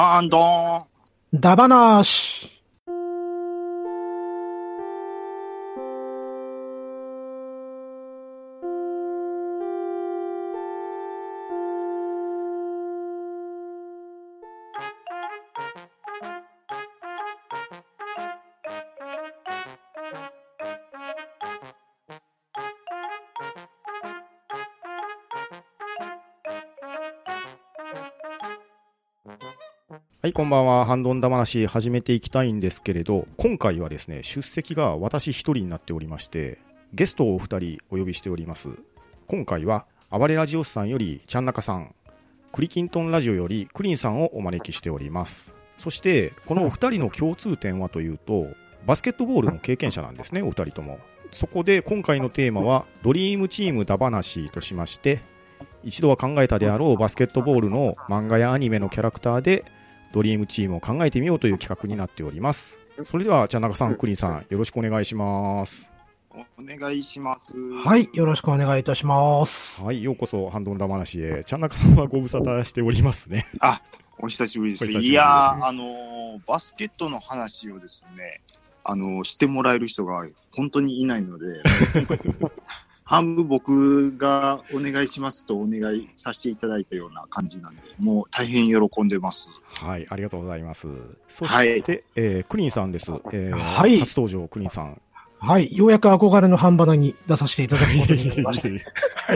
ハンドン。ダバナーシ。はい、こんばんは。ハンドンダ話始めていきたいんですけれど、今回はですね、出席が私一人になっておりまして、ゲストをお二人お呼びしております。今回は、暴れラジオスさんよりちゃんなかさん、クリキントンラジオよりクリンさんをお招きしております。そして、このお二人の共通点はというと、バスケットボールの経験者なんですね、お二人とも。そこで今回のテーマは、ドリームチームダ話としまして、一度は考えたであろうバスケットボールの漫画やアニメのキャラクターでドリームチームを考えてみようという企画になっております。それでは、茶中さん、クリンさん、よろしくお願いします。お願いします。はい、よろしくお願いいたします。はい、ようこそ、ハンドンダ話へ。茶中さんはご無沙汰しておりますね。あ、お久しぶりです。ですいやー、あのーバスケットの話をですね、あのーしてもらえる人が本当にいないので、半分僕がお願いしますとお願いさせていただいたような感じなんで、もう大変喜んでます。はい、ありがとうございます。そして、えークリンさんです。えーはい初登場、クリンさん。はい、ようやく憧れの半ばなに出させていただくことになりました。は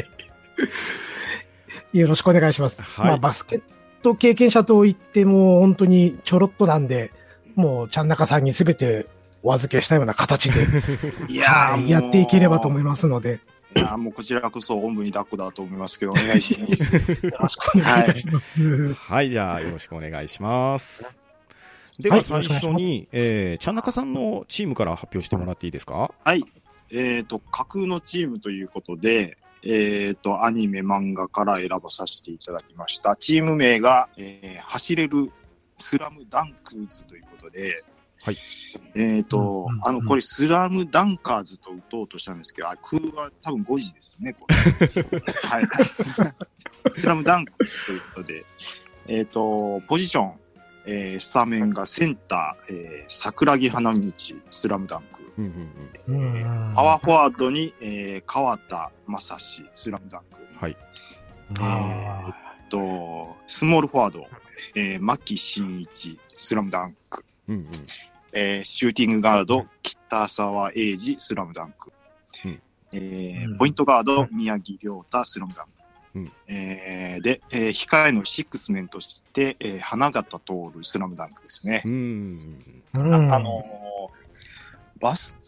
い。よろしくお願いします。はいまあ、バスケット経験者といっても、本当にちょろっとなんで、もう、ちゃんなかさんにすべてお預けしたような形で、いやー、はい、やっていければと思いまますので、す。いやーもうこちらこそおんぶに抱っこだと思いますけど、お願いします。よろしくお願いいたします。はい、じゃあ、よろしくお願いします。でははい最初に、えー、茶中さんのチームから発表してもらっていいですか？はい。えっ、と、架空のチームということで、えっ、と、アニメ、漫画から選ばさせていただきました。チーム名が、えー走れるスラムダンクーズということで、はい。えっ、と、うんうんうんあの、これ、スラムダンカーズと打とうとしたんですけど、あれ、空は多分5時ですね、これ。はい。スラムダンクということで、えっ、と、ポジション、えースタメンがセンター、えー桜木花道、スラムダンク。うんうんうん。うんパワーフォワードに、えー川田正史、スラムダンク。はい。あと、スモールフォワード、えー牧真一、スラムダンク。うんうん。えーシューティングガード、北沢英二、スラムダンク。うんうんえーポイントガード、宮城亮太、スラムダンク。うんえーで、えー控えのシックスメンとして、えー花形通るスラムダンクですね。うん。ーうんあのーバス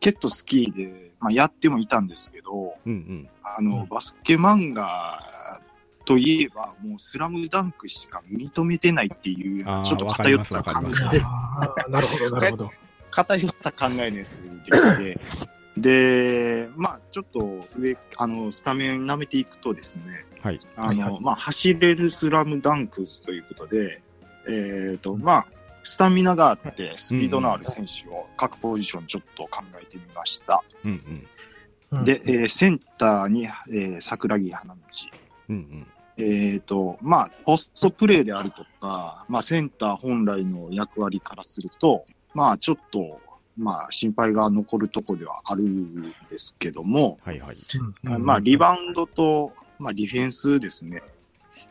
ケット好きで、まあ、やってもいたんですけど、うんうん。あの、うんバスケ漫画といえば、もうスラムダンクしか認めてないっていう、ちょっと偏った考わかりますえ、なるほど、なるほど。偏った考えのやつできて、で、まあちょっと上、あの、スタメン舐めていくとですね、はい。あの、はいはいまあ走れるスラムダンクということで、えっ、と、まあスタミナがあって、スピードのある選手を各ポジションちょっと考えてみました。うんうん。うんで、えーセンターに、えー桜木花道。うんうん。えっ、と、まあ、ポストプレーであるとか、まあ、センター本来の役割からすると、まあ、ちょっと、まあ、心配が残るとこではあるんですけども、はいはい。うんまあ、リバウンドと、まあ、ディフェンスですね、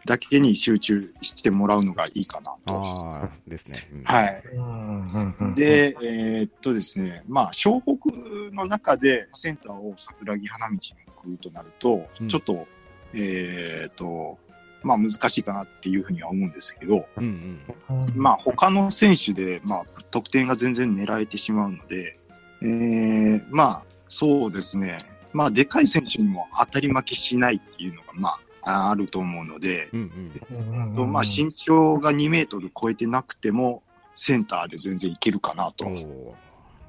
だけに集中してもらうのがいいかなと。ああ、ですね。うんはい。で、えーっとですね、まあ、湘北の中でセンターを桜木花道に置くとなると、うんちょっと、えーっと、まあ、難しいかなっていうふうには思うんですけど、うんうん。うんまあ、他の選手で、まあ、得点が全然狙えてしまうので、えー、まあ、そうですね、まあ、でかい選手にも当たり負けしないっていうのが、まあ、あると思うので、うんうん。うんまあ、身長が2メートル超えてなくても、センターで全然いけるかなと。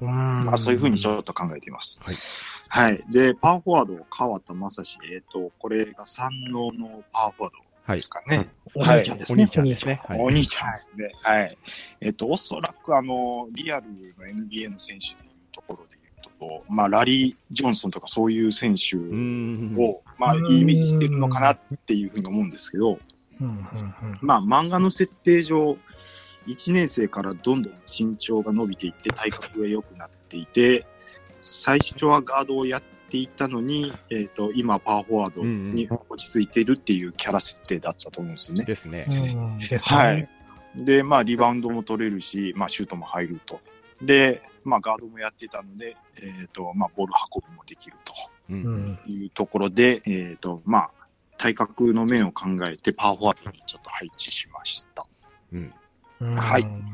まあ、そういうふうにちょっと考えています。はい。はい。で、パワーフォワード、川田正史、えっ、と、これが三能のパワーフォワードはいですかね。お兄ちゃんですね。お兄ちゃんですね。はい。お兄ちゃんですね。はい。えっ、と、おそらくあの、リアルの NBA の選手でいうところで言うと、まあ、ラリー・ジョンソンとかそういう選手うん。を、まあ、イメージしてるのかなっていうふうに思うんですけど、うんうんうんまあ、漫画の設定上、1年生からどんどん身長が伸びていって、体格が良くなっていて、最初はガードをやっていたのに、えっ、と、今パワーフォワードに落ち着いているっていうキャラ設定だったと思うんですよね。ですね。はい。で、まあ、リバウンドも取れるし、まあ、シュートも入ると。で、まあ、ガードもやってたので、えっ、と、まあ、ボール運ぶもできるう。うんんというところで、えっ、と、まあ、体格の面を考えて、パワーフォワードにちょっと配置しました。うん。うんはいうん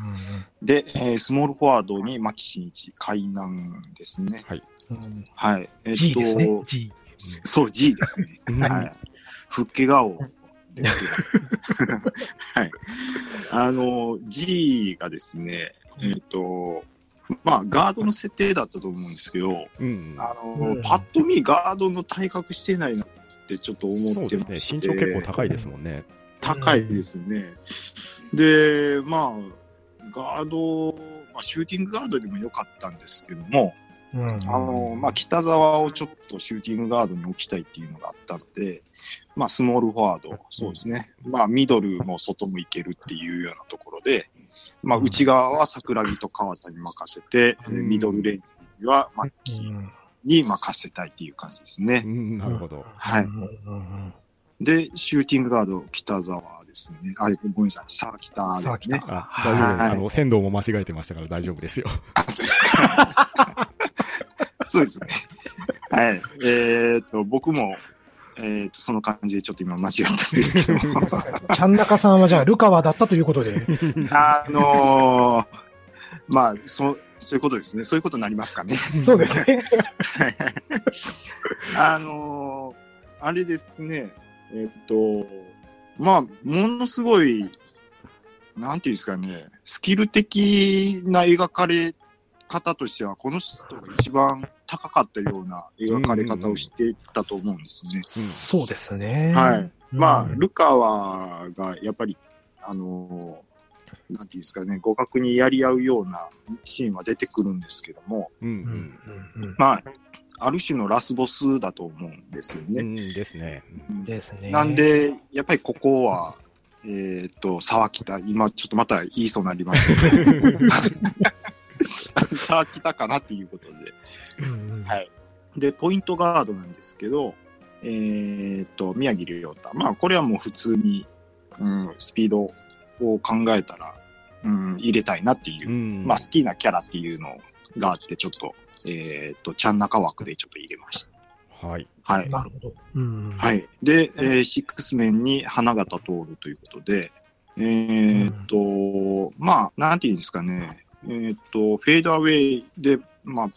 で、えースモールフォワードに牧真一、海南ですね。うんはい。えっ、G ですね。G。そう、G ですね。うんはい。ふっけ顔ですけど。はい。あの、G がですね、えっ、と、まあ、ガードの設定だったと思うんですけど、うん。あの、うんパッと見ガードの体格してないなってちょっと思ってましてそうですね。身長結構高いですもんね。高いですね。で、まあ、ガード、まあ、シューティングガードでも良かったんですけども、うん。あの、まあ、北沢をちょっとシューティングガードに置きたいっていうのがあったので、まあ、スモールフォワード、そうですね。まあ、ミドルも外もいけるっていうようなところで、まあ、うん。内側は桜木と川田に任せて、えーうん。ミドルレンジはマッキーうん。に任せたいっていう感じですね。う。ん、なるほど。はいうん。うん。うんで、シューティングガード、北沢ですね。あ、ごめんなさい。沢北ですね。沢あ、はい大丈夫です。はいあの、仙道も間違えてましたから大丈夫ですよ。あ、そうですか。そうですね。はい。えっ、と、僕も、えっ、と、その感じでちょっと今間違ったんですけども。ちゃんなかさんはじゃあ、ルカワだったということで。あのーまあ、そう、そういうことですね。そういうことになりますかね。そうですね。あのーあれですね。えっ、と、まあ、ものすごい、なんていうんですかね、スキル的な描かれ方としては、この人が一番高かったような描かれ方をしてたと思うんですね。そうですね。はい。まあ、うんルカワがやっぱり、あのーなんていうんですかね、互角にやり合うようなシーンは出てくるんですけども、うん。ううんん。うんうんまあ、ある種のラスボスだと思うんですよね。うんですね。ですね。なん、で、やっぱりここは、えっ、と、沢北、今ちょっとまた言いそうになりましたけど、沢北かなっていうことで。うんうんはいで、ポイントガードなんですけど、えっ、と、宮城亮太。まあ、これはもう普通に、うん、スピードを考えたら、うん、入れたいなっていうう、ん。まあ、好きなキャラっていうのがあって、ちょっと、えっ、と、ちゃん中枠でちょっと入れました。はい。はい。なるほど。うん。。はいい。で、えーシックスメンに花形通るということで、えーっと、まあ、なんていうんですかね、えーっと、フェードアウェイで、まあ、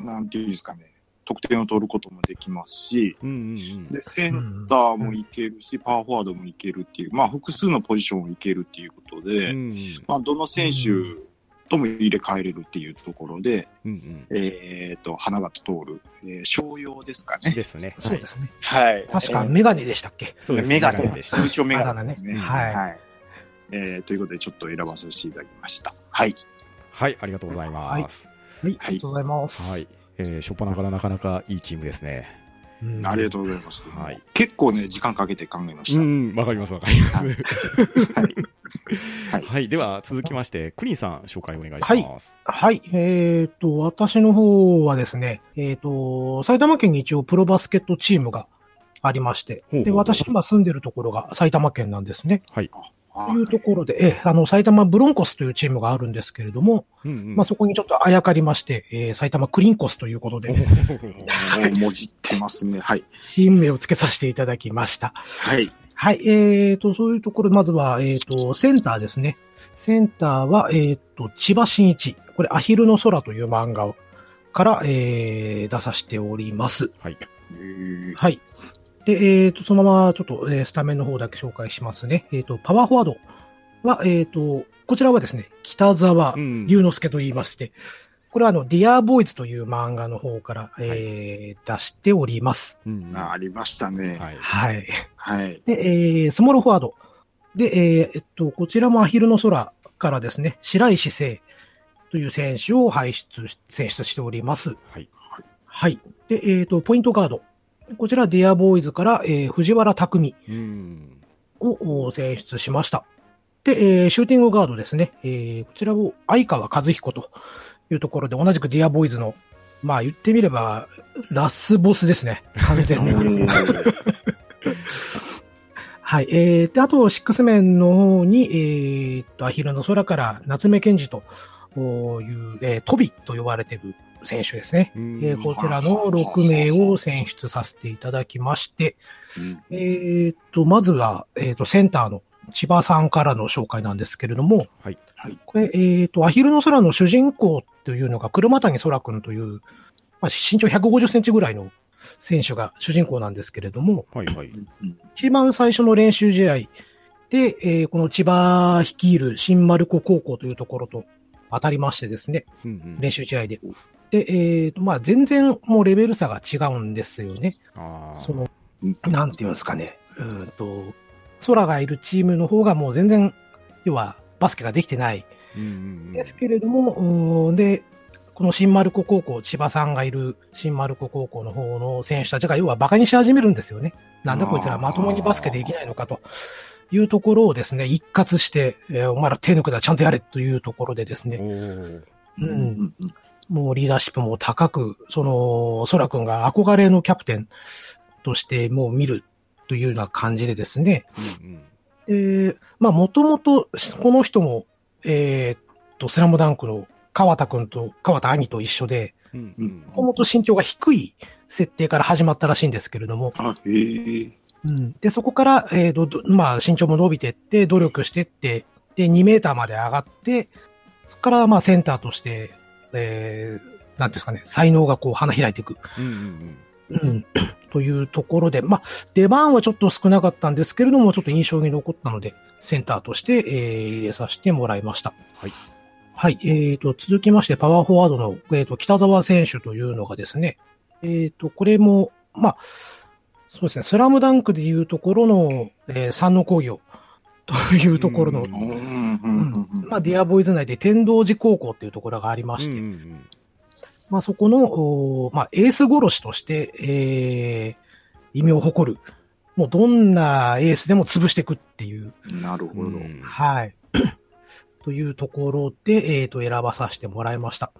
なんていうんですかね、得点を取ることもできますし、うんうんで、センターもいけるし、パワーフォワードもいけるっていう、まあ、複数のポジションをいけるっていうことうん。で、うんまあ、どの選手とも入れ替えれるっていうところで、うんえーっと、花形通る、えー商用ですかね。ですね。そうですね。はい。確か、メガネでしたっけ？そうです。メガネでした。通称メガネすね。ねはいえーということで、ちょっと選ばさせていただきました。はい。はい、ありがとうございます。はい。ありがとうございます。はい。えー、初っ端からなかなかいいチームですね。うんありがとうございます。はい結構ね、時間かけて考えました。うん、わかりますわかります。はい。はいはい。では、続きまして、クリンさん、紹介お願いします。はい。えっ、と、私の方はですね、えっ、と、埼玉県に一応プロバスケットチームがありまして、で、ほうほうほう私今住んでるところが埼玉県なんですね。はい。あというところで、ええ、あの、埼玉ブロンコスというチームがあるんですけれども、うんうん。まあ、そこにちょっとあやかりまして、えー埼玉クリンコスということで、ー もじってますね。はい。チーム名を付けさせていただきました。はい。はい、えーと、そういうところ、まずは、えーと、センターですね。センターは、えーと、千葉真一。これ、アヒルの空という漫画を、から、えー、出させております。はい。えーはい。で、えーと、そのまま、ちょっと、えースタメンの方だけ紹介しますね。えーと、パワーフォワードは、えーと、こちらはですね、北沢うん龍之介と言いまして、これはあの、ディアーボーイズという漫画の方から、えー出しております。うんあありましたね。はい。はい。はい。で、えースモールフォワード。で、えーえっと、こちらもアヒルの空からですね、白石聖という選手を輩出し、選出しております。はい。はい。で、えっ、と、ポイントガード。こちら、ディアボーイズから、えー藤原匠うん。を選出しました。で、えーシューティングガードですね。えーこちらを相川和彦というところで、同じくディアボーイズの、まあ言ってみれば、ラスボスですね。完全な。はい。えー、で、あと、シックスメンの方に、えー、と、アヒルの空から夏目健二という、えー、トビと呼ばれている選手ですね。うんえーこちらの6名を選出させていただきまして、えー、と、まずは、えー、と、センターの千葉さんからの紹介なんですけれども、はい。これ、えー、と、アヒルの空の主人公というのが、車谷空くんという、まあ、身長150センチぐらいの選手が主人公なんですけれども、はいはい。一番最初の練習試合で、えーこの千葉率いる新丸子高校というところと当たりましてですね、うんうん練習試合で。で、えーと、まあ、全然もうレベル差が違うんですよね。そのうん、なんていうんですかね。うーんと、空がいるチームの方がもう全然、要はバスケができてない。うんうんうん。ですけれども、うーんで、この新丸子高校、千葉さんがいる新丸子高校の方の選手たちが要は馬鹿にし始めるんですよね。なんだこいつらまともにバスケできないのかと。いうところをですね、一括して、えーお前ら手抜くな、ちゃんとやれというところでですおね、ーうん、もうリーダーシップも高く、その、空くんが憧れのキャプテンとしてもう見るというような感じでですね、うんうん。えーまあ、もともと、この人も、えーっと、スラムダンクの川田くんと、川田兄と一緒で、もともと身長が低い設定から始まったらしいんですけれども、あ、へえ。うん、で、そこから、えーと、どまあ、身長も伸びてって、努力してって、で、2メーターまで上がって、そこから、まあ、センターとして、えー、なんですかね、才能がこう、花開いていく。うんうんうん。というところで、まあ、出番はちょっと少なかったんですけれども、ちょっと印象に残ったので、センターとして、えー入れさせてもらいました。はい。はい。えーと、続きまして、パワーフォワードの、えーと、北沢選手というのがですね、えーと、これも、まあ、そうですね、スラムダンクでいうところの、えー三の工業というところの、まあ、ディアボーイズ内で天童寺高校っていうところがありまして、まあ、そこの、まあ、エース殺しとして、えー、異名を誇る。もうどんなエースでも潰していくっていう、なるほど。うんはい。というところで、えー、と、選ばさせてもらいました。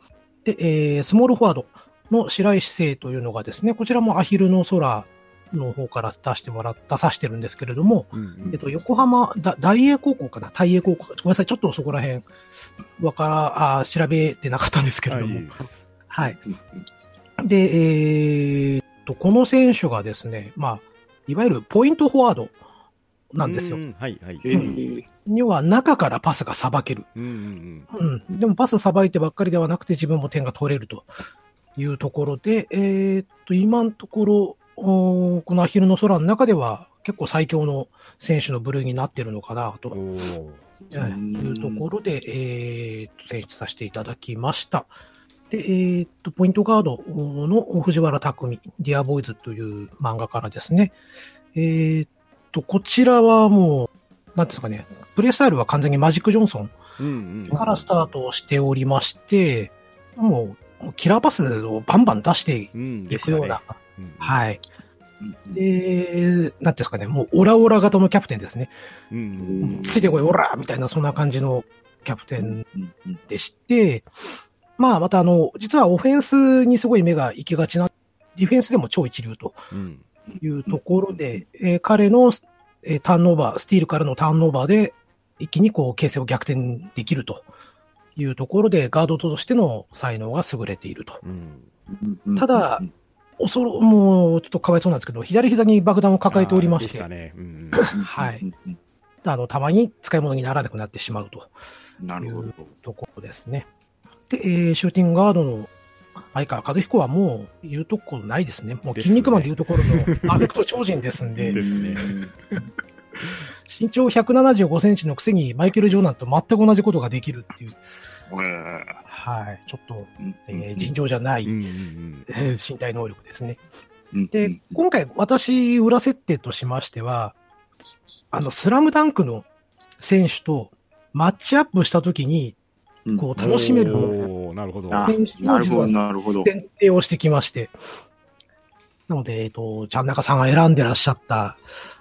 で、えー、スモールフォワードの白石聖というのがですね、こちらもアヒルの空の方から出してもらっ出さしてるんですけれども、うんうんえっと、横浜、だ大英高校かな？大英高校か。ごめんなさい、ちょっとそこら辺、わから、あー調べてなかったんですけれども。はいはい。で、えーっと、この選手がですね、まあ、いわゆるポイントフォワードなんですよう。はいはい。へえ。要は中からパスがさばける。うんうんうん。でもパスさばいてばっかりではなくて自分も点が取れるというところで、えーっと、今のところ、このアヒルの空の中では結構最強の選手の部類になってるのかなとうん。おーはいいうところで、えー選出させていただきました。で、えーっと、ポイントガードの藤原匠、ディアボーイズという漫画からですね。えーっと、こちらはもう、なんですかね、プレイスタイルは完全にマジック・ジョンソンからスタートをしておりまして、もう、キラーパスをバンバン出してうんいくような、うんうんはい。うんで、なんていうんですかね、もうオラオラ型のキャプテンですね。うんうんついてこい、オラみたいな、そんな感じのキャプテンうんうんでして、まあ、またあの、実はオフェンスにすごい目が行きがちな、ディフェンスでも超一流とうん。いうところで、えー彼の、えーターンオーバー、スティールからのターンオーバーで、一気にこう、形勢を逆転できるというところで、ガードとしての才能が優れていると。うん。うん。ただ恐ろ、もう、ちょっとかわいそうなんですけど、左膝に爆弾を抱えておりまし、あーでしてたね。うんはいあの、たまに使い物にならなくなってしまうと。うんなるほど。ところですね。で、えーシューティングガードの相川和彦はもう言うとこないですね。もう筋肉マンで言うところのパーフェクト超人ですんで、ですね 身長175センチのくせにマイケル・ジョーナンと全く同じことができるっていう、えはい、ちょっと、ええー尋常じゃない、うんうんえー身体能力ですね。うんで、今回私、裏設定としましては、あの、スラムダンクの選手とマッチアップしたときに、こう、うん楽しめるなるほど。あ選手なるほど、の実はなるほど。選定をしてきまして。なので、えっと、ちゃんなかさんが選んでらっしゃった、は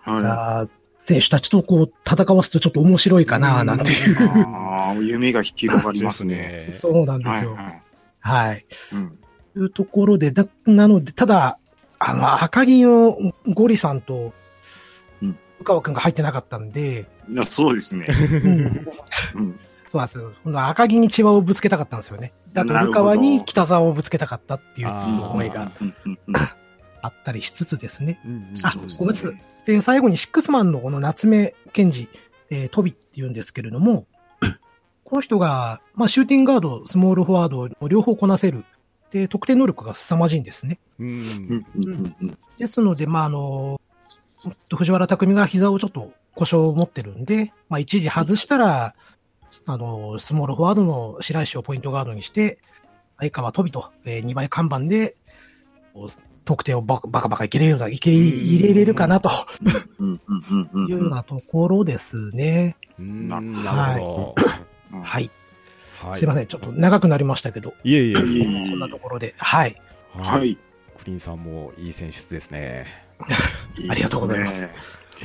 あー選手たちとこう戦わすとちょっと面白いかな、なんていう。ああ、夢が広がりますね。そうなんで、すよ。はい。はい。うん。というところで、だ、なので、ただ、あの、赤木のゴリさんとうん、宇川くんが入ってなかったんで、いや、そうですね。うん、そうなんですよ。この赤木に千葉をぶつけたかったんですよね。だと、なるほど宇川に北沢をぶつけたかったっていう思いがうんうんうんあったりしつつですね。うんうんあごめんなさい。で、最後にシックスマンのこの夏目健二、えートビって言うんですけれども、この人が、まあ、シューティングガード、スモールフォワードを両方こなせる。で、得点能力が凄まじいんですね。ですので、まあ、あの、藤原匠が膝をちょっと故障を持ってるんで、まあ、一時外したら、あの、スモールフォワードの白石をポイントガードにして、相川飛びと、えー、2枚看板で、得点をバカバカバカいけれるな、いけ入れれるかなとうんうんうんうんいうようなところですね。うんななるほうんはい。ど。はいすいません。ちょっと長くなりましたけど、いえいえ。いえいえそんなところで、はい。は。い。クリーンさんもいい選出ですね。ありがとうございます。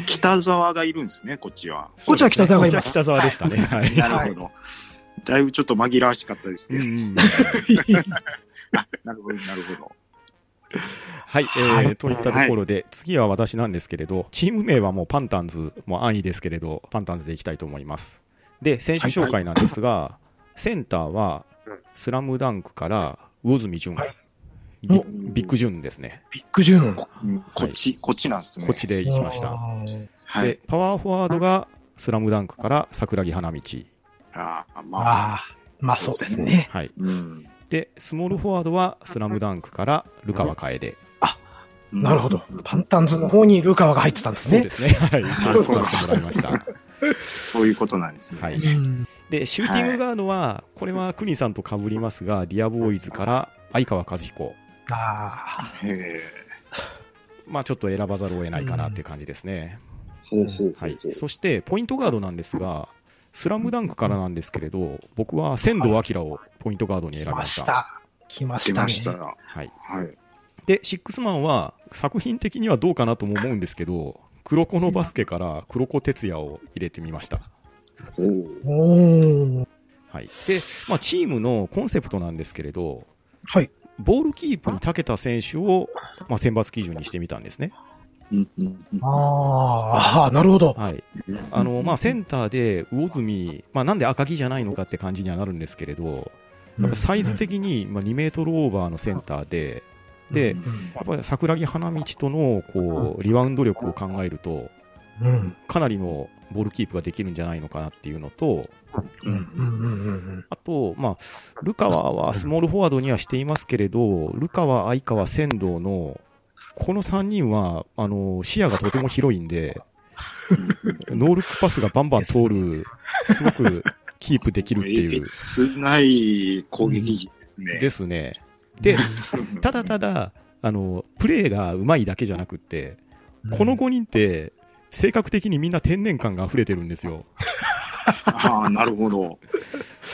北沢がいるんですね、こっちは。こっちは北沢がいますこっちは北沢でしたね。はい。なるほど。だいぶちょっと紛らわしかったです けど。なるほど、なるほど。はい、えーはいといったところで、次は私なんですけれど、チーム名はもうパンタンズ、もう安易ですけれど、パンタンズでいきたいと思います。で、選手紹介なんですが、センターは、スラムダンクから魚住淳、はいビおビッグ淳ですね。ビッグジューン。こっち、こっちなんですね。こっちでしました。はいで。、パワーフォワードがスラムダンクから桜木花道。ああ、まあ、まあそうですね。はい。うん。で、スモールフォワードはスラムダンクからルカワ楓。なるほど。パンタンズの方にルカワが入ってたんですね。そうですね。はい。そうさせてもらいました。そういうことなんですね。はい。うんで、シューティングガードは、これはクニさんと被りますが、ディアボーイズから相川和彦。あへえ。まあちょっと選ばざるを得ないかなっていう感じですね。ほうほうはい。そして、ポイントガードなんですが、スラムダンクからなんですけれど、僕は仙道明をポイントガードに選びまし。したた。来ましたね。出ました。はい。はい。で、シックスマンは、作品的にはどうかなとも思うんですけど、黒子のバスケから黒子哲也を入れてみました。お。はい。で、まあチームのコンセプトなんですけれど、はい。ボールキープに長けた選手を、まあ、選抜基準にしてみたんですね。ああ、なるほど。はい。あの、まあ、センターで魚住、まあ、なんで赤木じゃないのかって感じにはなるんですけれど、やっぱサイズ的に、まあ、2メートルオーバーのセンターで、で、うん。やっぱり桜木花道との、こう、リバウンド力を考えると、うん。かなりのボールキープができるんじゃないのかなっていうのと。あと、まあ、ルカワはスモールフォワードにはしていますけれど、ルカワ、相川、仙道の、この3人は、あの、視野がとても広いんで、ノールックパスがバンバン通る、すごくキープできるってえいうげ、つない攻撃陣ですね。ですね。で、ただただ、あの、プレーが上手いだけじゃなくって、この5人って、性格的にみんな天然感が溢れてるんですよ。ああ、なるほど。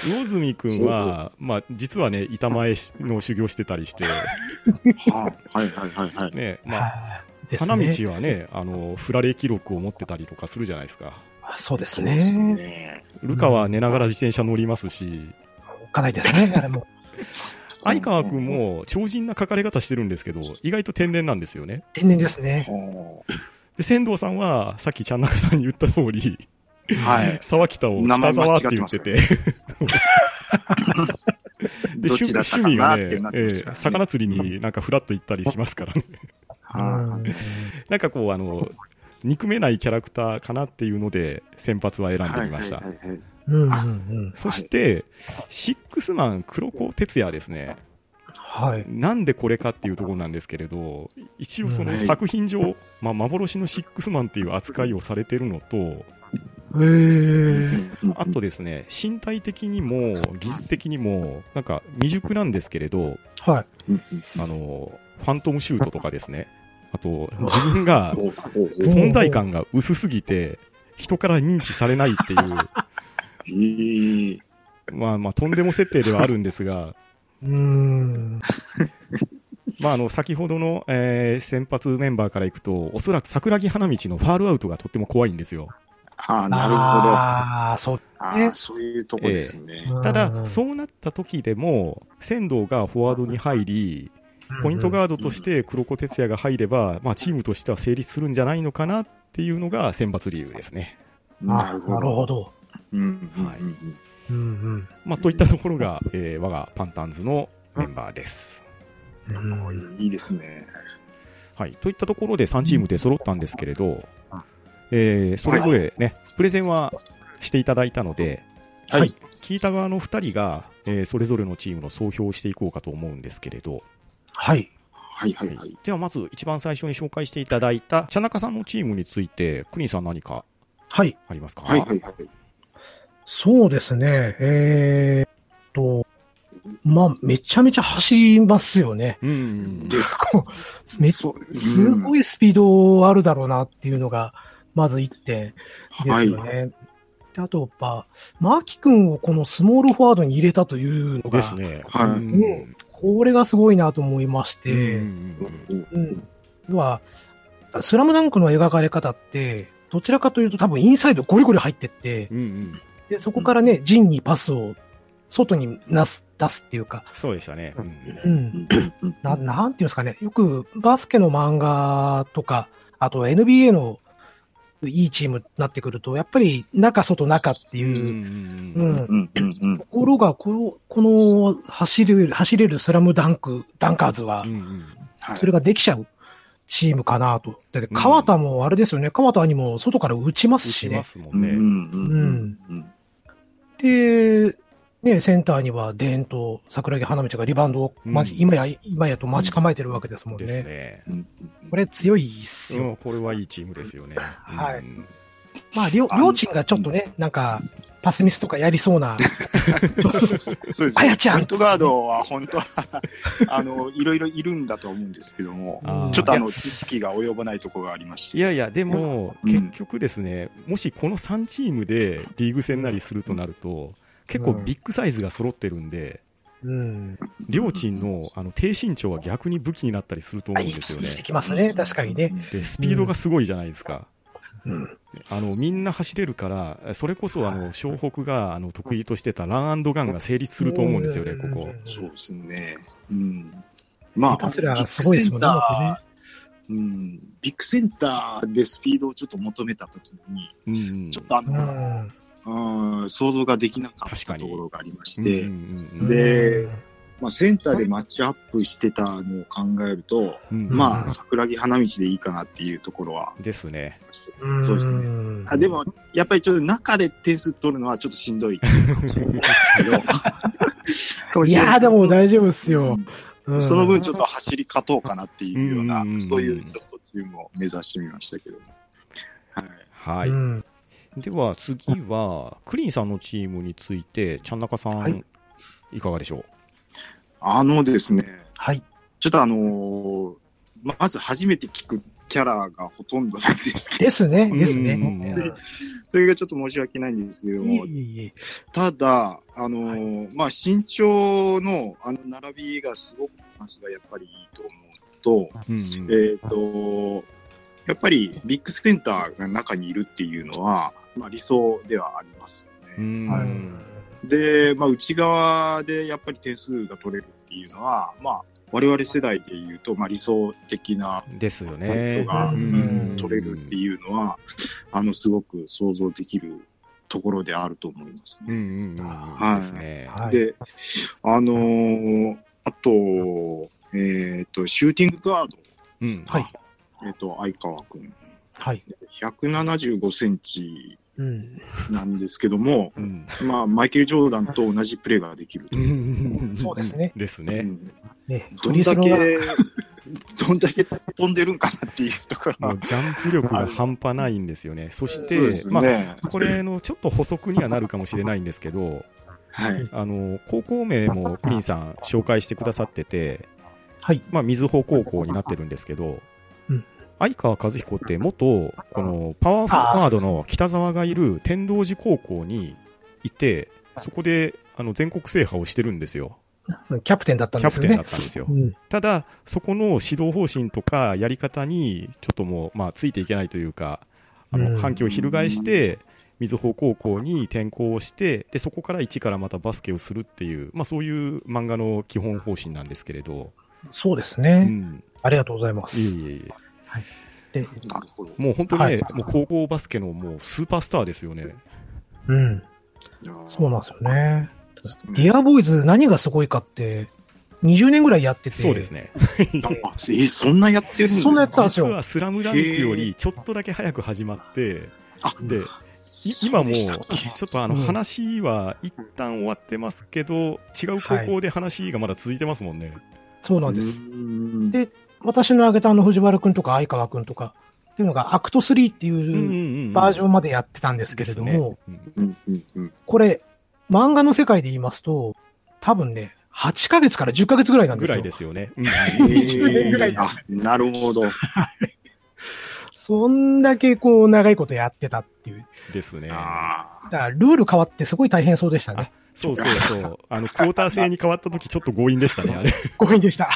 魚住くんは、まあ、実はね、板前の修行してたりして、はあ、はいはいはいはい。ね、まあ、花道はね、あの、フラレ記録を持ってたりとかするじゃないですか。そうですそうですね。ね。ルカは寝ながら自転車乗りますし、おっかないですね、あれも。相川くんも超人な書かれ方してるんですけど、意外と天然なんですよね。天然ですね。はで、仙道さんは、さっきちゃん中さんに言った通り、あはい。沢北を北沢って言ってて、で、趣味がねええ魚釣りになんかフラッと行ったりしますからね。はなんかこう、あの、憎めないキャラクターかなっていうので、先発は選んでみました。そして、シックスマン黒子哲也ですね。はい。なんでこれかっていうところなんですけれど、一応そのはい作品上、まあ、幻のシックスマンっていう扱いをされてるのと。あとですね、身体的にも技術的にも、なんか未熟なんですけれど、はい。あの、ファントムシュートとかですね、あと、自分が存在感が薄すぎて、人から認知されないっていう、ええまあまあ、とんでも設定ではあるんですが、うーん。まあ、あの、先ほどの、えー先発メンバーからいくと、おそらく桜木花道のファールアウトがとっても怖いんですよ。ああ、なるほど。ああ、そう。そういうとこですね。ただ、うんそうなった時でも、仙道がフォワードに入り、ポイントガードとして黒子哲也が入れば、まあ、チームとしては成立するんじゃないのかなっていうのが選抜理由ですね。あなるほ。ど。うんうんうんはいうんうんうんまあ、といったところが、えー我がパンタンズのメンバーです。うんいいですね。はい。といったところで3チームで揃ったんですけれど、えーそれぞれね、プレゼンはしていただいたので、はいはい。聞いた側の2人が、えーそれぞれのチームの総評をしていこうかと思うんですけれど、はい。はいはいはい。ではまず一番最初に紹介していただいた、茶中さんのチームについて、クリンさん何かはい。ありますか？はいはいはい。そうですね。えーっと、まあ、めちゃめちゃ走りますよね。うん。です。めそうすごいスピードあるだろうなっていうのが、まず一点ですはいよね。であと、やっぱ、マーキ君をこのスモールフォワードに入れたというのが、ですね。はいうんうんこれがすごいなと思いましうて、んうん。要は、スラムダンクの描かれ方って、どちらかというと多分インサイドゴリゴリ入ってって、うんうん。で、そこからね、陣にパスを外になす、出すっていうか、そうでしたね。うんう。うんな、なんていうんですかね。よくバスケの漫画とか、あと NBA のいいチームになってくると、やっぱり中外中っていう、ところが、この、この走れる、走れるスラムダンク、ダンカーズはそれができちゃうチームかなと。だって、川田もあれですよね。川田にも外から打ちますしね打ちま。すもうんね。んうんうんで、ね、センターにはデーンと桜木花道がリバウンドを、うん今や、今やと待ち構えてるわけですもんですね。これ強いっすよ。うんこれはいいチームですよね。はいうんまあ、両、両チームがちょっとね、なんか、パスミスとかやりそうな、そうですあやちゃんポイントガードは本当は、あの、いろいろいるんだと思うんですけども、ちょっとあの、知識が及ばないところがありまして。いやいや、でも、うん結局ですね、もしこの3チームでリーグ戦なりするとなると、結構ビッグサイズが揃ってるんで、うん。両チームのあの低身長は逆に武器になったりすると思あ、うんですよね生きますね。確かにね。で、スピードがすごいじゃないですか。うん。あの、みんな走れるから、それこそあの、湘北があの得意としてたランガンが成立すると思うんですよね、ここ。そうですね。うん。まあ、下手すりゃすごいですもんね。ビッグセンターうん、ビッグセンターでスピードをちょっと求めたときに、うんちょっとあうの、ん。うん、想像ができなかったところがありましうんて、うんうん。で、まあ、センターでマッチアップしてたのを考えると、うんまあ、桜木花道でいいかなっていうところはあですね。そうですね。ねあでも、やっぱりちょっと中で点数取るのはちょっとしんどいかもしれないですけど。いやーでも大丈夫っすよ。うんその分ちょっと走り勝とうかなっていうようなそういうちょっとチームを目指してみましたけども。はい。はい。うんでは次は、クリーンさんのチームについて、ちゃんなかさん、はいい、かがでしょあのですね、はい。ちょっとあのーまず初めて聞くキャラがほとんどなんですけど、ですね。うですね。それがちょっと申し訳ないんですけども、いえいえただ、あのーまあ、身長のあの並びがすごくますがやっぱりいいと思うと、う。うんうんえっ、と、やっぱりビッグセンターが中にいるっていうのは、まあ、理想ではありますようね。んはいで、まあ、内側でやっぱり点数が取れるっていうのは、まあ、我々世代で言うと、まあ、理想的なですよポインねト。がうん取れるっていうのは、あの、すごく想像できるところであると思いますね。うんうん。はいですね。はい。で、あのーあと、えっ、と、シューティングガード、うん。はい。えっ、と、相川くん。はい。175センチうん。なんですけども、うん。まあ、マイケル・ジョーダンと同じプレーができる。そうですねですね。うんね、どんだけどんだけ飛んでるんかなっていうところはもう。ジャンプ力が半端ないんですよね。そして、そうですまね。あ、これのちょっと補足にはなるかもしれないんですけど、はい。あの、高校名もクリーンさん紹介してくださってて、はい。まあ、水穂高校になってるんですけど、うん相川和彦って元、このパワーフォワードの北沢がいる天童寺高校にいて、そこであの全国制覇をしてるんですよ。キャプテンだったんですよねキャプテンだっ。たんですよ。うんただ、そこの指導方針とかやり方に、ちょっともう、まあ、ついていけないというか、あの、うん反響を翻して、水穂高校に転校をして、で、そこから一からまたバスケをするっていう、まあ、そういう漫画の基本方針なんですけれど、うそうですね。ん。ありがとうございます。いえいえいえ。で、なるほど。もう本当にね、はいもう高校バスケのもうスーパースターですよね。うん。そうなんですよね。ーディアボーイズ何がすごいかって、20年ぐらいやってて。そうですね。そんなやってるんですか？そんなやってたんですよ実はスラムダンクよりちょっとだけ早く始まって、あで、い今も、ちょっとあのうん話は一旦終わってますけど、違う高校で話がまだ続いてますもんね。そうなんです。うんで私の挙げたあの藤原くんとか相川くんとかっていうのがアクト3っていううんバージョンまでやってたんですけれども、これ、漫画の世界で言いますと、多分ね、8ヶ月から10ヶ月ぐらいなんですよ。ぐらいですよね。うん20年ぐらいあ、なるほど。そんだけこう長いことやってたっていう。ですね。あだからルール変わってすごい大変そうでしたね。そうそうそう。あの、クォーター制に変わった時ちょっと強引でしたね、あれ。ごめんでした。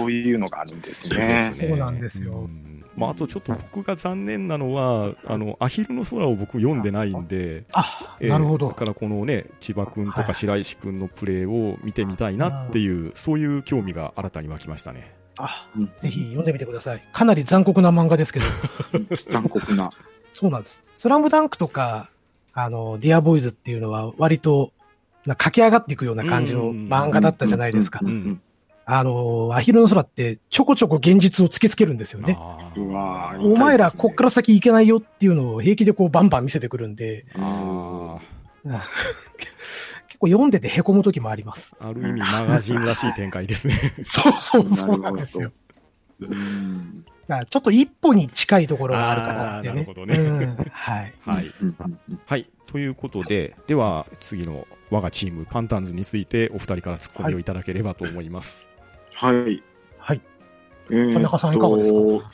はい。ーそういうのがあるんですでね。そうなんですよんまあ、あとちょっと僕が残念なのは、あの、アヒルの空を僕読んでないんで、あ、えーなるほどだ。からこのね、千葉君とはいか白石君のプレーを見てみたいなっていう、そういう興味が新たに湧きましたね。あうん、ぜひ読んでみてください。かなり残酷な漫画ですけど。残酷な。そうなんです。スラムダンクとか、あの、ディアボーイズっていうのは割と、な駆け上がっていくような感じの漫画だったじゃないですかう。んあの、アヒルの空ってちょこちょこ現実を突きつけるんですよね。お前らこっから先行けないよっていうのを平気でこうバンバン見せてくるんで、結構読んでて凹む時もあります。ーある意味マガジンらしい展開ですね。そうそうそうなんですよ。ちょっと一歩に近いところがあるかなってね。なるほどねうんはい。はい。はい。ということで、では次の我がチームパンタンズについてお二人からツッコミをいただければと思います。はい。はい。えーっと田中さんいかがですか？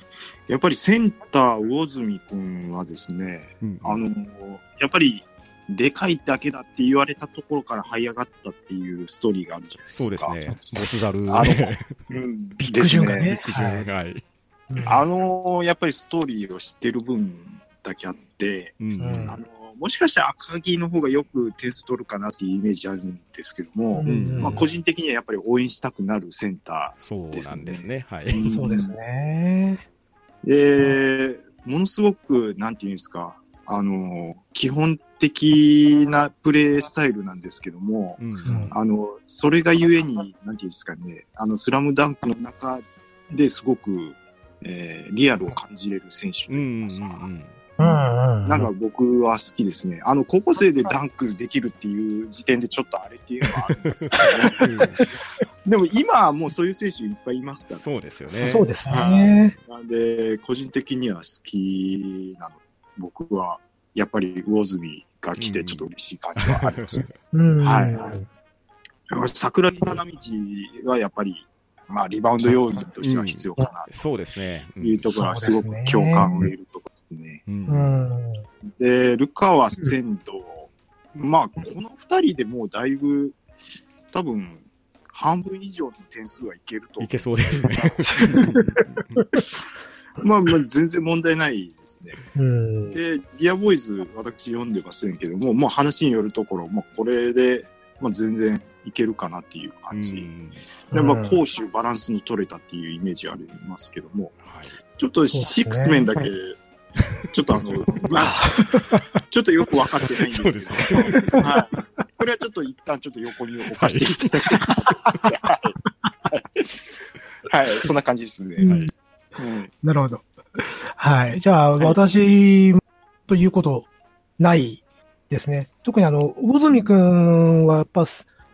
やっぱりセンター、魚住くんはですね、うんあの、やっぱり、でかいだけだって言われたところから這い上がったっていうストーリーがあるじゃないですか。そうですね。ボスザル、あのね。うん。ビッグジュンがですね。基準はい。うんあの、やっぱりストーリーを知ってる分だけあって、うんうんあの、もしかしたら赤木の方がよく点数取るかなっていうイメージあるんですけども、うんまあ個人的にはやっぱり応援したくなるセンタそうなんですね。はい。ー。そうですね。で、ものすごく、なんていうんですか、あの、基本的なプレースタイルなんですけども、うんうんあの、それがゆえに、なんていうんですかね、あの、スラムダンクの中ですごく、えーリアルを感じれる選手とうんいいうんますか、うんうん。なんか僕は好きですね。あの、高校生でダンクできるっていう時点でちょっとあれっていうのはあるんですけど、う んでも今はもうそういう選手いっぱいいますから、そうですよね。そうですね。なんで、個人的には好きなの。僕は、やっぱり魚住が来てちょっと嬉しい感じはありますね。うん。はい桜木花道はやっぱり、まあ、リバウンド要員としては必要かそうですね。なというところはすごく共感を得るところですね。うんうん。で、ルカワ、仙道、まあ、この二人でもうだいぶ、多分、半分以上の点数はいけるとい。けそうですね。まあ、まあ、全然問題ないですね。うん。で、ディアボーイズ、私読んでませんけども、もう話によるところ、まあ、これで、まあ、全然いけるかなっていう感じ。うんで、まあ、うん攻守バランスの取れたっていうイメージありますけども、はいちょっとシックスメンだけ、ちょっとあの、まあ、ちょっとよくわかってないんですけど、そうですはい。これはちょっと一旦ちょっと横に置かせていただきます。はい。はい、そんな感じですね。うんはい。うんなるほど。はい。じゃあ、私、ということ、ないですね。特にあの、魚住くんはやっぱ、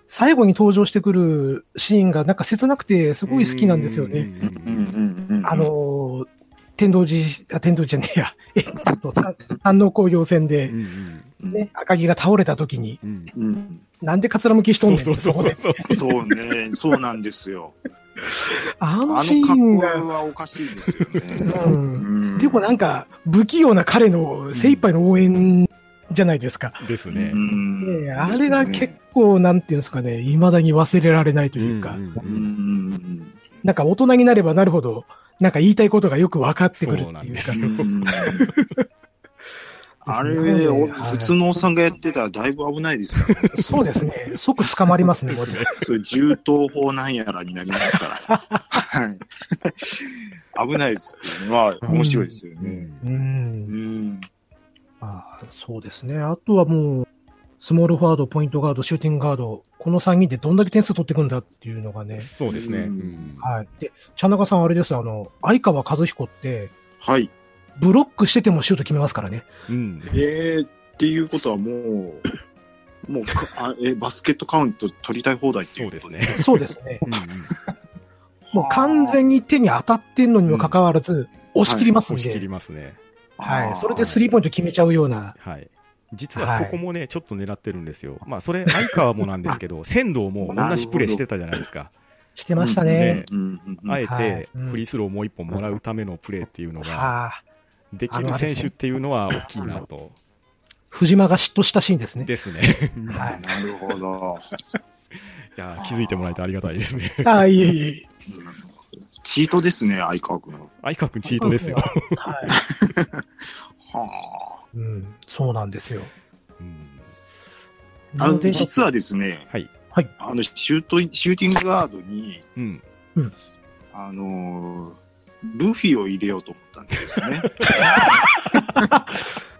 最後に登場してくるシーンがなんか切なくてすごい好きなんですよね。うんうんうんうん。あの、天童寺、あ、天童寺じゃねえや。えっと、さ山王工業戦でね、赤木が倒れた時に。なんでかつらむきしとんねんそうそうそうそう。そうね、そうなんですよ。ああののシーンが、はおかしいですよね。でもなんか、不器用な彼の精一杯の応援じゃないですか。ですね。あれが結構、なんていうんですかね、未だに忘れられないというか、なんか大人になればなるほど、なんか言いたいことがよく分かってくるそうっていうか。なんですよ。うんあれ、普通のおっさんがやってたらだいぶ危ないですからね。そうですね。即捕まりますね、これ。そういう銃刀法なんやらになりますから。はい。危ないですけどね。まあ、面白いですよね。う。うんん。まあ、そうですね。あとはもう、スモールフォワード、ポイントガード、シューティングガード、この3人でどんだけ点数取っていくんだっていうのがね。そうですね。うんうんはい。で、茶中さんあれです、あの、相川和彦って、はい。ブロックしててもシュート決めますからね。うんえー、っていうことはもう、もうかあえ、バスケットカウント取りたい放題っていううことそですね。そうですね。うんうんもう完全に手に当たってんのにもかかわらず、押し切りますんで、押し切りますね。はい。それでスリーポイント決めちゃうような、はい。実はそこもね、ちょっと狙ってるんですよ。まあ、それ、相川もなんですけど、仙道も同じプレーしてたじゃないですか。してましたね。うんうんうんあえはいて、うんフリースローをもう一本もらうためのプレーっていうのが、はあ、できる選手っていうのは大きいなと。藤間が嫉妬したシーンですね。ですね。はいなるほど。いやー気づいてもらえてありがたいですね。ああ、いえいえいえ。チートですね、相川君の。相川くんチートですよ。はい。はうん、そうなんですよ。うんあ。あの、で？実はですね、はい。あの、シュート、シューティングガードに、うん。あのールフィを入れようと思ったんですね。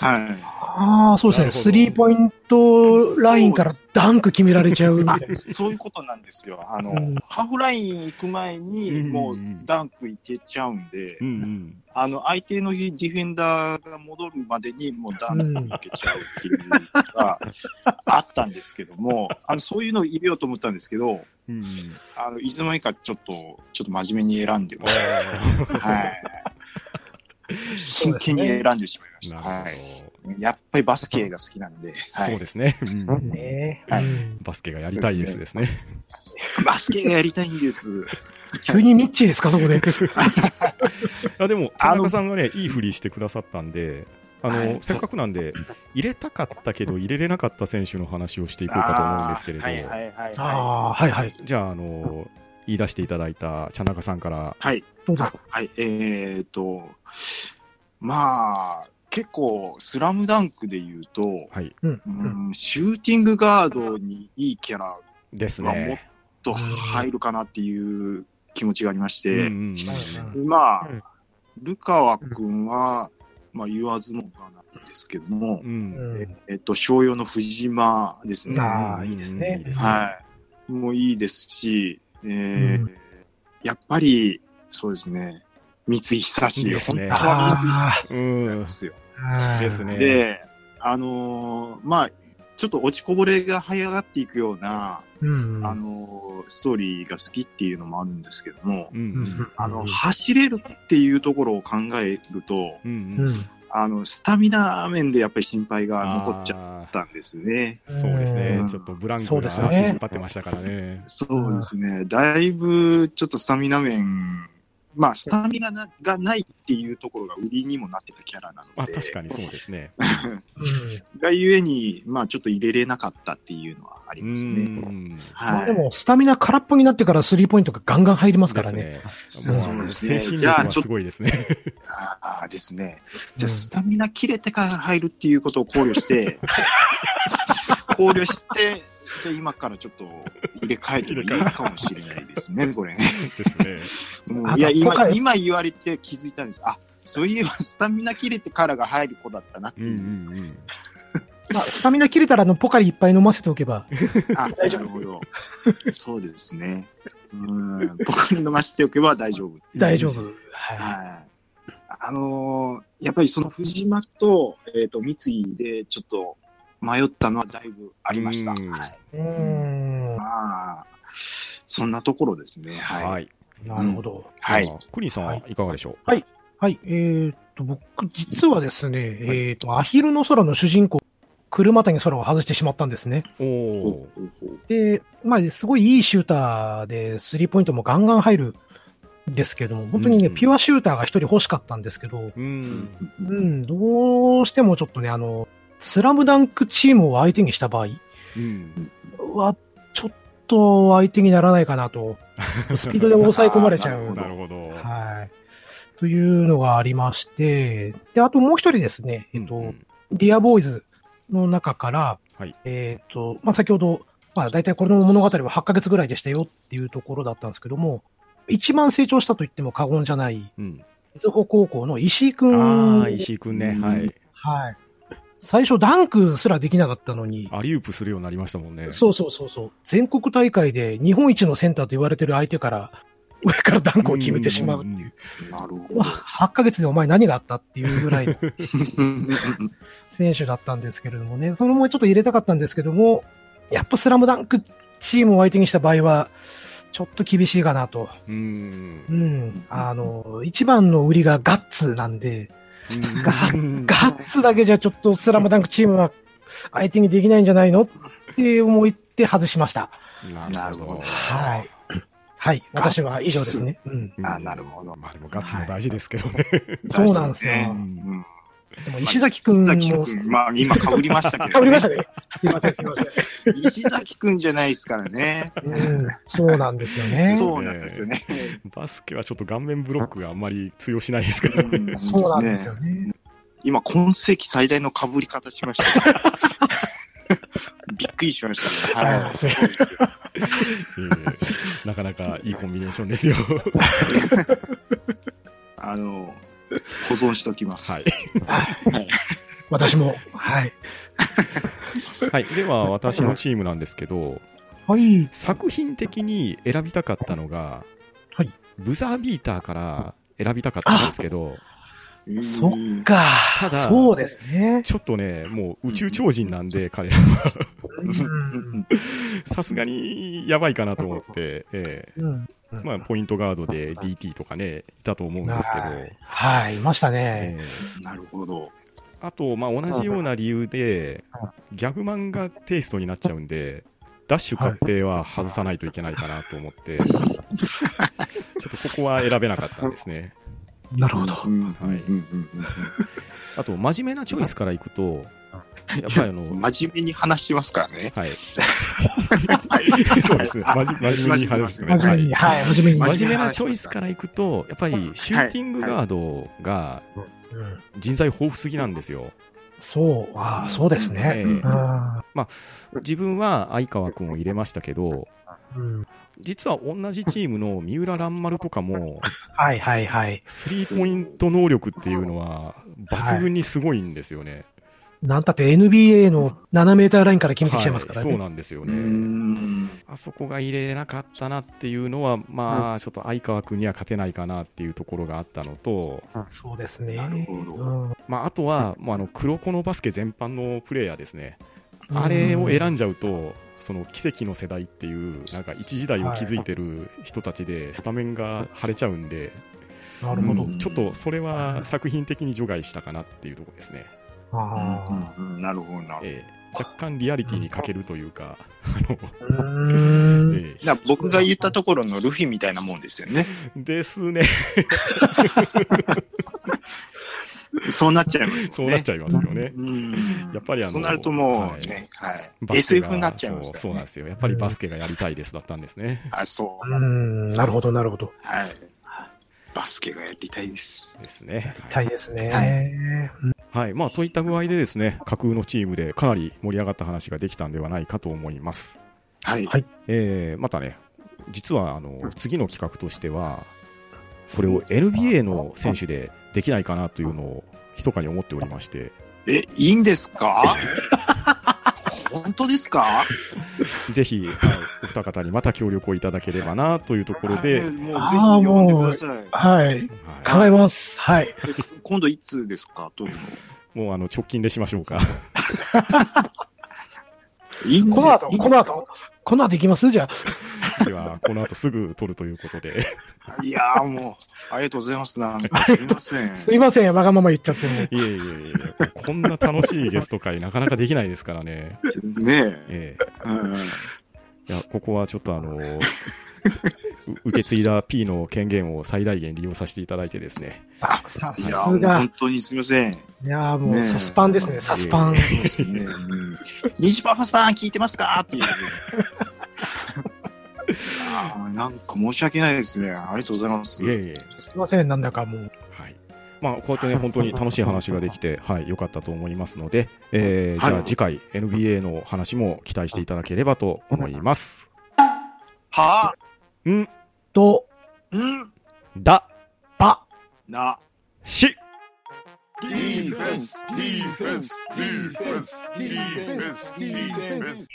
はい。ああ、そうですね。スリーポイントラインからダンク決められちゃうみたあいな。そういうことなんですよ。あの、うんハーフライン行く前に、うんもうダンクいけちゃうんで、うんうん。あの、相手のディフェンダーが戻るまでにもうダンクいけちゃうっていうのがあったんですけども、あの、そういうのを入れようと思ったんですけど、うん。あの、いつの間にかちょっと、ちょっと真面目に選んでました。はい。真剣に選んでしまいました。なはい。やっぱりバスケが好きなんで、ど。はいそうですね。うんねバスケがやりたいですですね。バスケがやりたいんです。急にミッチーですか、そこで。あでも、田あの中さんがね、いい振りしてくださったんで、あの、はいせっかくなんで、入れたかったけど入れれなかった選手の話をしていこうかと思うんですけれど、はいはいはいはいはい。じゃあ、あの、言い出していただいた茶中さんから、はい。どうぞあ。はい。えーと、まあ、結構、スラムダンクで言うと、はい、うん。シューティングガードにいいキャラですがもっね。と入るかなっていう気持ちがありましうんうて、んうんまあうん、ルカワ君は、まあ言わずもがなんですけども、うんうんええっと、商用の藤間ですね。ああいいですねいいですね。はい。もういいですし、えーうんやっぱり、そうですね、三井久志。ですね本当はあ三井久うん志ですよ。あ。ですね。で、あのーまあ、ちょっと落ちこぼれが這い上がっていくような、うん。あのーストーリーが好きっていうのもあるんですけども、うんううんんあの、走れるっていうところを考えると、うんうんうん。あの、スタミナ面でやっぱり心配が残っちゃあったんですね。ーそうですねう。んちょっとブランそうクがですね足引っ張ってましたからね。そうですね。だいぶ、ちょっとスタミナ面、まあ、スタミナながないっていうところが売りにもなってたキャラなので、まあ確かにそうですね。うん。がゆえに、まあ、ちょっと入れれなかったっていうのはありうますね。ん。はい。まあでも、スタミナ空っぽになってからスリーポイントがガンガン入りますからね。ですね。もうそうですね精神力はすごいですね。ああですね。じゃあ、スタミナ切れてから入るっていうことを考慮して、考慮して、じゃあ今からちょっと入れ替えてもいいかもしれないですね、これね。ですね。うんあいや今、と今言われて気づいたんです。あ、そういえばスタミナ切れてからが入る子だったなってうんういう。んうん。まあ、スタミナ切れたらあのポカリいっぱい飲ませておけば。あ、大丈夫なるほど。そうですね。うん。僕に飲ませておけば大丈夫っていう大丈夫。はい。はい。あのーやっぱりその藤間と、えっ、と、三井でちょっと迷ったのはだいぶありました。うんはい。うーん。まあ、そんなところですね。はい。はい。なるほど。はい。クリンさんはいかがでしょはい。えーっと、僕、実はですね、えーっと、アヒルの空の主人公、車谷空を外してしまったんですね。うおー。で、まあ、すごいいいシューターで、スリーポイントもガンガン入るですけども、本当にね、うんピュアシューターが一人欲しかったんですけど、うん。うん、どうしてもちょっとね、あの、スラムダンクチームを相手にした場合うん。は、ちょっと相手にならないかなと、スピードで抑え込まれちゃう。なるほど。はい。というのがありまして、で、あともう一人ですね、えっと、うんディアボーイズの中から、はいえっ、と、まあ、先ほど、まあ、大体この物語は8ヶ月ぐらいでしたよっていうところだったんですけども、一番成長したと言っても過言じゃない、うん。みずほ高校の石井くん。ああ、石井くんね。はい。はい。最初ダンクすらできなかったのに、アリウープするようになりましたもんね。そうそうそうそう、全国大会で日本一のセンターと言われてる相手から、上からダンクを決めてしまうっていう。なるほうわ8ヶ月でお前何があったっていうぐらいのど。選手だったんですけれどもね、それもちょっと入れたかったんですけども、やっぱスラムダンクチームを相手にした場合は、ちょっと厳しいかなと。うんう。ん。あの、一番の売りがガッツなんで、ガッガッツだけじゃちょっとスラムダンクチームは相手にできないんじゃないのって思って外しました。なるほどはい。はい。私は以上ですね。うん。あなるほど。まあでもガッツも大事ですけどね。そうなんですよ。ねうんでも石崎くん石崎も、君、まあ今被りましたけど、ね。かぶりましたね。すいません、すいません。石崎くんじゃないですからね。うん。そうなんですよね。そうなんですよね。バスケはちょっと顔面ブロックがあんまり通用しないですから。うんそうなんですよね。今、今世紀最大の被り方しましたね。びっくりしましたね。はい。あそうですよ ええなかなかいいコンビネーションですよ。あの、保存しておきます。はい。はい。私も。はい。はい。では、私のチームなんですけど、はい。作品的に選びたかったのが、はいブザービーターから選びたかったんですけど、そっか。ただそうですね。ちょっとね、もう宇宙超人なんで、彼らうん。さすがにやばいかなと思って、えうん。えまあ、ポイントガードで DT とかね、いたと思うんですけど、はい。はい、いましたね。ええなるほど。あと、まあ、同じような理由で、ギャグ漫画テイストになっちゃうんで、ダッシュ確定は外さないといけないかなと思って、ちょっとここは選べなかったんですね。なるほど。うんはいうんうんうんあと、真面目なチョイスからいくと、やっぱりあの、うん真面目に話してますからね。はい。はいそうですね。あ真面目に話してくれ真面目に、はい、真面目に。真面目なチョイスからいくと、やっぱりシューティングガードがうん人材豊富すぎなんですよ。そう、ああ、そうですね。ええうん自分は相川君を入れましたけど、うん実は同じチームの三浦蘭丸とかも、はいはいはい。スリーポイント能力っていうのは抜群にすごいんですよね。なんたって NBA の7メーターラインから決めてきちゃいますからね。はいそうなんですようね。ん。あそこが入れれなかったなっていうのは、まあ、ちょっと相川君には勝てないかなっていうところがあったのと、そうですね。なるほどうんまあ、あとは、もうあの黒子のバスケ全般のプレイヤーですね。あれを選んじゃうと、その奇跡の世代っていう、なんか一時代を築いてる人たちで、スタメンが腫れちゃうんで、なるほど。うんちょっとそれは作品的に除外したかなっていうところですね。あうんなるほどなるほど。ええ若干リアリティに欠けるというか、あの。えだから僕が言ったところのルフィみたいなもんですよね。えですね。そうなっちゃいますよね。そうなっちゃいますよね。うん。やっぱりあのそうなるともはいうね、はい。バスケが SF になっちゃいますからね。そうそうなんですよ。やっぱりバスケがやりたいですだったんですね。あ、そうう。ん、なるほど、なるほど。はい。バスケがやりたいです。ですね。痛いですね。ははい。まあ、といった具合でですね、架空のチームでかなり盛り上がった話ができたんではないかと思います。はい。はいえー、またね、実は、あの、次の企画としては、これを NBA の選手でできないかなというのを、密かに思っておりまして、え、いいんですか？本当ですか？ぜひ、はい、お二方にまた協力をいただければなというところで、はいもうぜひあー読んでもうください。はい。はい考えます。はい。今度いつですか？撮るの？もうあの直近でしましょうか。いいこの後、この後、この後行きます？じゃあ。では、この後すぐ撮るということで、いやーもう、ありがとうございます。なすいません。すいません、わがまま言っちゃっても。いえいえいえ、こんな楽しいゲスト会なかなかできないですからね。ねえ。ええうんいや、ここはちょっとあの、う受け継いだ P の権限を最大限利用させていただいてですね。あ、さすが本。当にすみません。いやーもう、サスパンですね、サスパン。そうですね。うん西パパさん聞いてますかっていう。なんか申し訳ないですね。ありがとうございます。いえいえ。すいません、なんだかもう。はい。まあ、こうやってね、本当に楽しい話ができて、はい、良かったと思いますので、えー、はい。じゃあ次回 NBA の話も期待していただければと思います。はん、と、ん。だ、ば、な、し、ディフェンス、ディフェンス、ディフェンス、ディフェンス、ディフェンス。